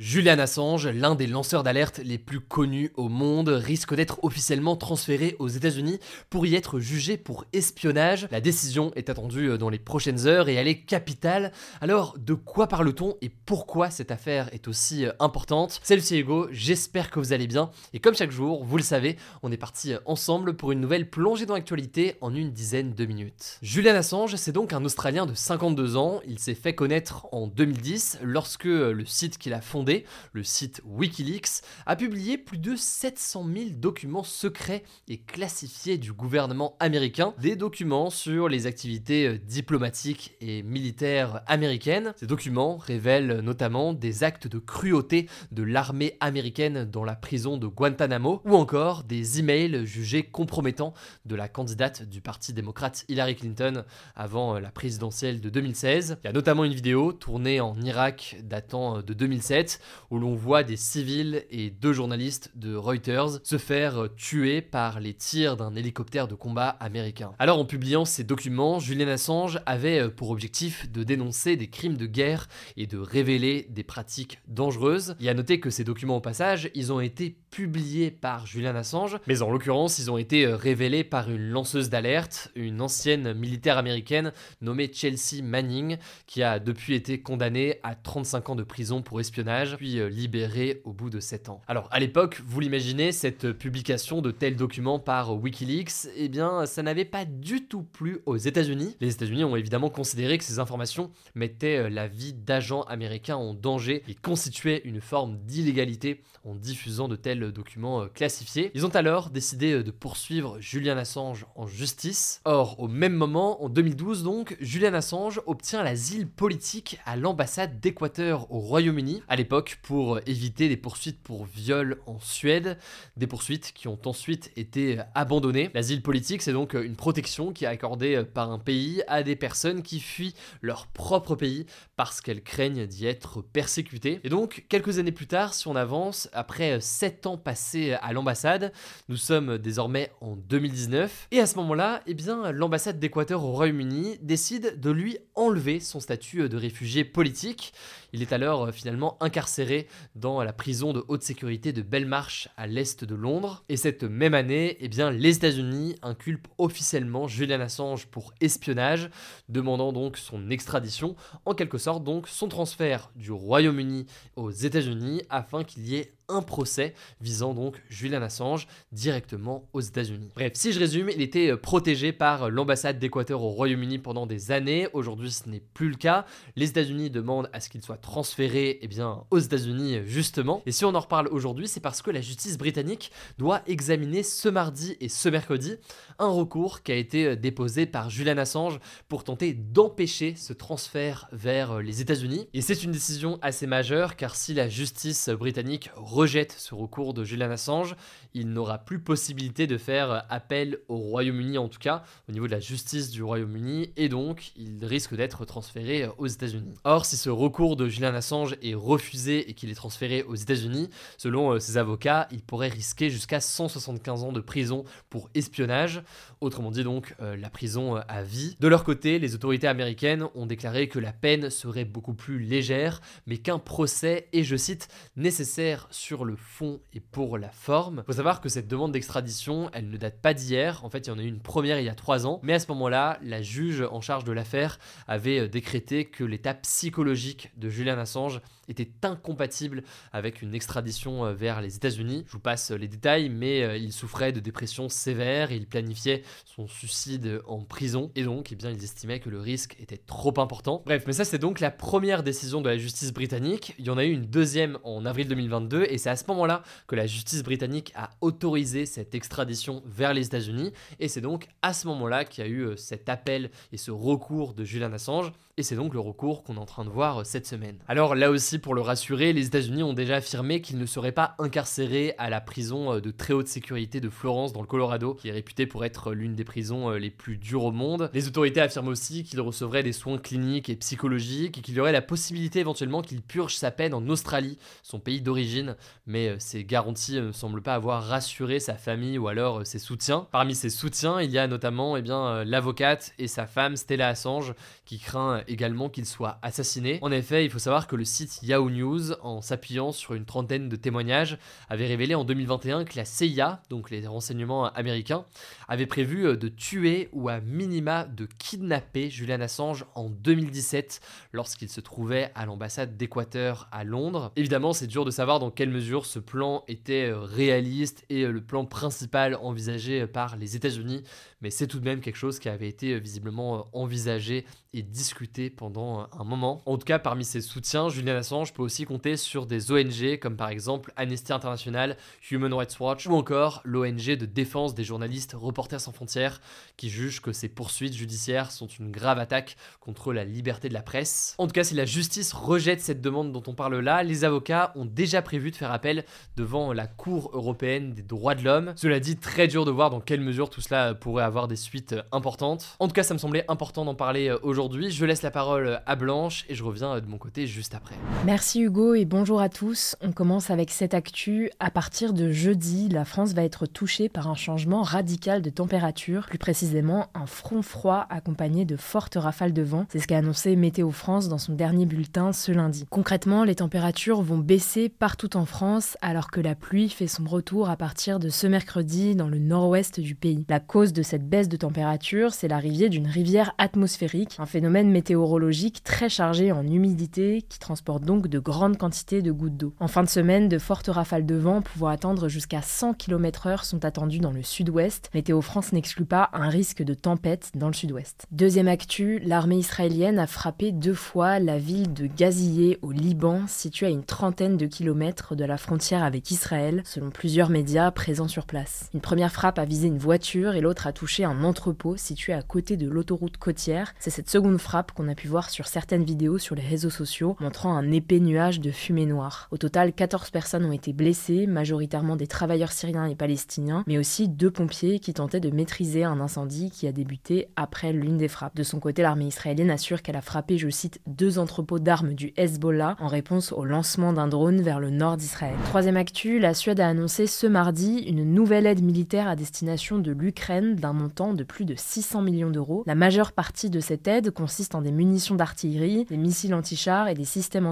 Julian Assange, l'un des lanceurs d'alerte les plus connus au monde, risque d'être officiellement transféré aux États-Unis pour y être jugé pour espionnage. La décision est attendue dans les prochaines heures et elle est capitale. Alors, de quoi parle-t-on et pourquoi cette affaire est aussi importante? C'est Lucie Hugo, j'espère que vous allez bien. Et comme chaque jour, vous le savez, on est parti ensemble pour une nouvelle plongée dans l'actualité en une dizaine de minutes. Julian Assange, c'est donc un Australien de 52 ans. Il s'est fait connaître en 2010 lorsque le site qu'il a fondé le site Wikileaks, a publié plus de 700 000 documents secrets et classifiés du gouvernement américain, des documents sur les activités diplomatiques et militaires américaines. Ces documents révèlent notamment des actes de cruauté de l'armée américaine dans la prison de Guantanamo, ou encore des emails jugés compromettants de la candidate du Parti démocrate Hillary Clinton avant la présidentielle de 2016. Il y a notamment une vidéo tournée en Irak datant de 2007 où l'on voit des civils et deux journalistes de Reuters se faire tuer par les tirs d'un hélicoptère de combat américain. Alors en publiant ces documents, Julian Assange avait pour objectif de dénoncer des crimes de guerre et de révéler des pratiques dangereuses. Il y a noté que ces documents au passage, ils ont été publiés par Julian Assange, mais en l'occurrence, ils ont été révélés par une lanceuse d'alerte, une ancienne militaire américaine nommée Chelsea Manning, qui a depuis été condamnée à 35 ans de prison pour espionnage, puis libérée au bout de 7 ans. Alors à l'époque, vous l'imaginez, cette publication de tels documents par Wikileaks, eh bien ça n'avait pas du tout plu aux États-Unis. Les États-Unis ont évidemment considéré que ces informations mettaient la vie d'agents américains en danger et constituaient une forme d'illégalité en diffusant de tels documents classifiés. Ils ont alors décidé de poursuivre Julian Assange en justice. Or, au même moment, en 2012 donc, Julian Assange obtient l'asile politique à l'ambassade d'Équateur au Royaume-Uni, à l'époque pour éviter des poursuites pour viol en Suède, des poursuites qui ont ensuite été abandonnées. L'asile politique, c'est donc une protection qui est accordée par un pays à des personnes qui fuient leur propre pays parce qu'elles craignent d'y être persécutées. Et donc, quelques années plus tard, si on avance, après 7 ans passés à l'ambassade, nous sommes désormais en 2019, et à ce moment-là, eh bien, l'ambassade d'Équateur au Royaume-Uni décide de lui enlever son statut de réfugié politique. Il est alors finalement incarcéré dans la prison de haute sécurité de Belmarsh à l'est de Londres. Et cette même année, eh bien, les États-Unis inculpent officiellement Julian Assange pour espionnage, demandant donc son extradition, en quelque sorte donc son transfert du Royaume-Uni aux États-Unis afin qu'il y ait un procès visant donc Julian Assange directement aux États-Unis. Bref, si je résume, il était protégé par l'ambassade d'Équateur au Royaume-Uni pendant des années. Aujourd'hui, ce n'est plus le cas. Les États-Unis demandent à ce qu'il soit transféré eh bien, aux États-Unis justement. Et si on en reparle aujourd'hui, c'est parce que la justice britannique doit examiner ce mardi et ce mercredi un recours qui a été déposé par Julian Assange pour tenter d'empêcher ce transfert vers les États-Unis. Et c'est une décision assez majeure car si la justice britannique rejette ce recours de Julian Assange, il n'aura plus possibilité de faire appel au Royaume-Uni en tout cas, au niveau de la justice du Royaume-Uni, et donc il risque d'être transféré aux États-Unis. Or, si ce recours de Julian Assange est refusé et qu'il est transféré aux États-Unis, selon ses avocats, il pourrait risquer jusqu'à 175 ans de prison pour espionnage, autrement dit donc la prison à vie. De leur côté, les autorités américaines ont déclaré que la peine serait beaucoup plus légère, mais qu'un procès est, je cite, nécessaire sur le fond et pour la forme. Faut savoir que cette demande d'extradition, elle ne date pas d'hier. En fait, il y en a eu une première il y a trois ans. Mais à ce moment-là, la juge en charge de l'affaire avait décrété que l'état psychologique de Julian Assange était incompatible avec une extradition vers les États-Unis. Je vous passe les détails, mais il souffrait de dépression sévère il planifiait son suicide en prison. Et donc, eh bien, ils estimaient que le risque était trop important. Bref, mais ça, c'est donc la première décision de la justice britannique. Il y en a eu une deuxième en avril 2022 et c'est à ce moment-là que la justice britannique a autorisé cette extradition vers les États-Unis, et c'est donc à ce moment-là qu'il y a eu euh, cet appel et ce recours de Julian Assange, et c'est donc le recours qu'on est en train de voir euh, cette semaine. Alors là aussi, pour le rassurer, les États-Unis ont déjà affirmé qu'il ne serait pas incarcéré à la prison euh, de très haute sécurité de Florence dans le Colorado, qui est réputée pour être l'une des prisons les plus dures au monde. Les autorités affirment aussi qu'il recevrait des soins cliniques et psychologiques et qu'il y aurait la possibilité éventuellement qu'il purge sa peine en Australie, son pays d'origine, mais ces garanties ne semblent pas avoir rassuré sa famille ou alors ses soutiens. Parmi ses soutiens, il y a notamment eh l'avocate et sa femme Stella Assange qui craint également qu'il soit assassiné. En effet, il faut savoir que le site Yahoo News, en s'appuyant sur une trentaine de témoignages, avait révélé en 2021 que la CIA, donc les renseignements américains, avait prévu euh, de tuer ou à minima de kidnapper Julian Assange en 2017 lorsqu'il se trouvait à l'ambassade d'Équateur à Londres. Évidemment, c'est dur de savoir dans quelle mesure ce plan était euh, réaliste et euh, le plan principal envisagé par les États-Unis, mais c'est tout de même quelque chose qui avait été visiblement envisagé et discuté pendant un moment. En tout cas, parmi ses soutiens, Julian Assange peut aussi compter sur des ONG comme par exemple Amnesty International, Human Rights Watch ou encore l'ONG de défense des journalistes Reporters sans frontières qui juge que ces poursuites judiciaires sont une grave attaque contre la liberté de la presse. En tout cas, si la justice rejette cette demande dont on parle là, les avocats ont déjà prévu de faire appel devant la Cour européenne des droits de l'homme. Cela dit, très dur de voir dans quelle mesure tout cela pourrait avoir des suites importantes. En tout cas, ça me semblait important d'en parler aujourd'hui aujourd'hui. Je laisse la parole à Blanche et je reviens de mon côté juste après. Merci Hugo et bonjour à tous. On commence avec cette actu. À partir de jeudi, la France va être touchée par un changement radical de température, plus précisément un front froid accompagné de fortes rafales de vent. C'est ce qu'a annoncé Météo France dans son dernier bulletin ce lundi. Concrètement, les températures vont baisser partout en France alors que la pluie fait son retour à partir de ce mercredi dans le nord-ouest du pays. La cause de cette baisse de température, c'est l'arrivée d'une rivière atmosphérique, un phénomène météorologique très chargé en humidité qui transporte donc de grandes quantités de gouttes d'eau. En fin de semaine, de fortes rafales de vent pouvant atteindre jusqu'à 100 km/h sont attendues dans le sud-ouest. Météo France n'exclut pas un risque de tempête dans le sud-ouest. Deuxième actu, l'armée israélienne a frappé deux fois la ville de Gazillé au Liban, située à une trentaine de kilomètres de la frontière avec Israël, selon plusieurs médias présents sur place. Une première frappe a visé une voiture et l'autre a touché un entrepôt situé à côté de l'autoroute côtière. C'est cette seconde frappe qu'on a pu voir sur certaines vidéos sur les réseaux sociaux, montrant un épais nuage de fumée noire. Au total, 14 personnes ont été blessées, majoritairement des travailleurs syriens et palestiniens, mais aussi deux pompiers qui tentaient de maîtriser un incendie qui a débuté après l'une des frappes. De son côté, l'armée israélienne assure qu'elle a frappé, je cite, deux entrepôts d'armes du Hezbollah en réponse au lancement d'un drone vers le nord d'Israël. Troisième actu, la Suède a annoncé ce mardi une nouvelle aide militaire à destination de l'Ukraine d'un montant de plus de 600 millions d'euros. La majeure partie de cette aide consiste en des munitions d'artillerie, des missiles anti-chars et des systèmes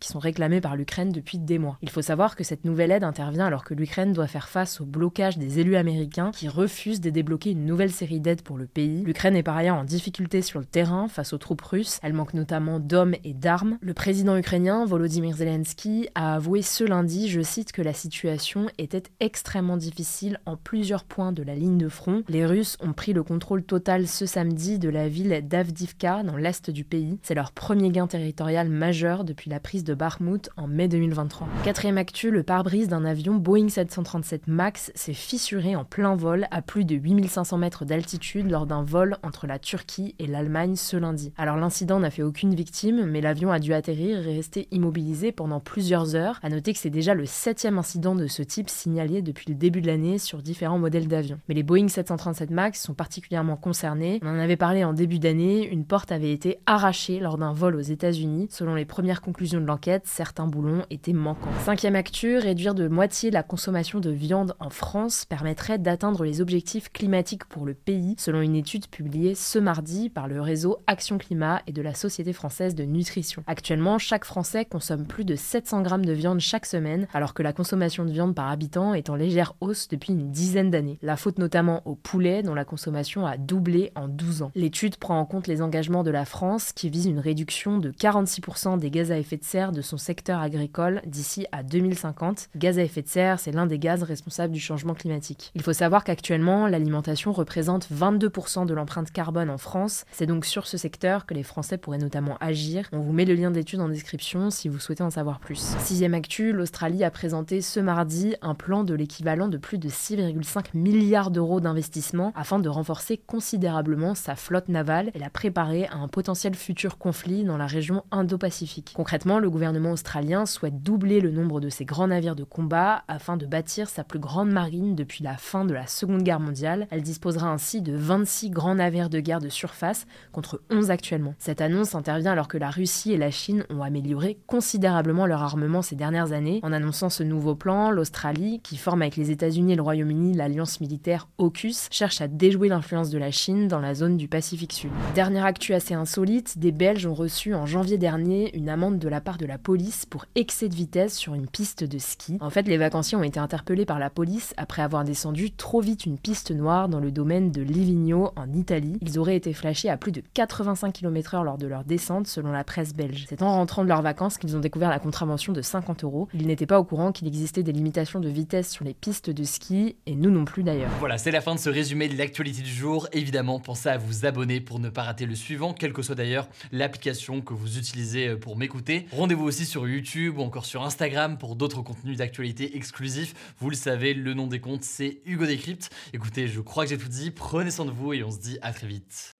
qui sont réclamés par l'Ukraine depuis des mois. Il faut savoir que cette nouvelle aide intervient alors que l'Ukraine doit faire face au blocage des élus américains qui refusent de débloquer une nouvelle série d'aides pour le pays. L'Ukraine est par ailleurs en difficulté sur le terrain face aux troupes russes. Elle manque notamment d'hommes et d'armes. Le président ukrainien Volodymyr Zelensky a avoué ce lundi, je cite, que la situation était extrêmement difficile en plusieurs points de la ligne de front. Les Russes ont pris le contrôle total ce samedi de la ville d'Avdiivka dans l'est du pays. C'est leur premier gain territorial majeur depuis la prise de Bakhmut en mai 2023. Quatrième actu, le pare-brise d'un avion Boeing 737 MAX s'est fissuré en plein vol à plus de 8500 mètres d'altitude lors d'un vol entre la Turquie et l'Allemagne ce lundi. Alors l'incident n'a fait aucune victime, mais l'avion a dû atterrir et rester immobilisé pendant plusieurs heures. À noter que c'est déjà le septième incident de ce type signalé depuis le début de l'année sur différents modèles d'avions. Mais les Boeing 737 MAX sont particulièrement concernés. On en avait parlé en début d'année, une porte avait été arrachée lors d'un vol aux États-Unis. Selon les premières conclusions de l'enquête, certains boulons étaient manquants. Cinquième actu, réduire de moitié la consommation de viande en France permettrait d'atteindre les objectifs climatiques pour le pays, selon une étude publiée ce mardi par le réseau Action Climat et de la Société française de nutrition. Actuellement, chaque Français consomme plus de 700 grammes de viande chaque semaine, alors que la consommation de viande par habitant est en légère hausse depuis une dizaine d'années. La faute notamment au poulet, dont la consommation a doublé en 12 ans. L'étude prend en compte les engagements de la France qui vise une réduction de 46% des gaz à effet de serre de son secteur agricole d'ici à 2050. Gaz à effet de serre, c'est l'un des gaz responsables du changement climatique. Il faut savoir qu'actuellement, l'alimentation représente 22% de l'empreinte carbone en France. C'est donc sur ce secteur que les Français pourraient notamment agir. On vous met le lien d'étude en description si vous souhaitez en savoir plus. Sixième actu, l'Australie a présenté ce mardi un plan de l'équivalent de plus de 6,5 milliards d'euros d'investissement afin de renforcer considérablement sa flotte navale et la préparer à un potentiel futur conflit dans la région Indo-Pacifique. Concrètement, le gouvernement australien souhaite doubler le nombre de ses grands navires de combat afin de bâtir sa plus grande marine depuis la fin de la Seconde Guerre mondiale. Elle disposera ainsi de 26 grands navires de guerre de surface contre 11 actuellement. Cette annonce intervient alors que la Russie et la Chine ont amélioré considérablement leur armement ces dernières années. En annonçant ce nouveau plan, l'Australie, qui forme avec les États-Unis et le Royaume-Uni l'alliance militaire AUKUS, cherche à déjouer l'influence de la Chine dans la zone du Pacifique Sud. Dernière actu assez insolite, des Belges ont reçu en janvier dernier une amende de la part de la police pour excès de vitesse sur une piste de ski. En fait, les vacanciers ont été interpellés par la police après avoir descendu trop vite une piste noire dans le domaine de Livigno en Italie. Ils auraient été flashés à plus de 85 km/h lors de leur descente selon la presse belge. C'est en rentrant de leurs vacances qu'ils ont découvert la contravention de 50 euros. Ils n'étaient pas au courant qu'il existait des limitations de vitesse sur les pistes de ski et nous non plus d'ailleurs. Voilà, c'est la fin de ce résumé de l'actualité du jour. Évidemment, pensez à vous abonner pour ne pas rater le suivant, quelle que soit d'ailleurs l'application que vous utilisez euh, pour m'écouter. Rendez-vous aussi sur YouTube ou encore sur Instagram pour d'autres contenus d'actualité exclusifs. Vous le savez, le nom des comptes, c'est Hugo Décrypte. Écoutez, je crois que j'ai tout dit. Prenez soin de vous et on se dit à très vite.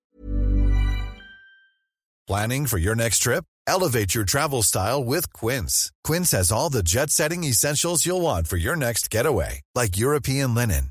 Planning for your next trip? Elevate your travel style with Quince. Quince has all the jet setting essentials you'll want for your next getaway, like European linen,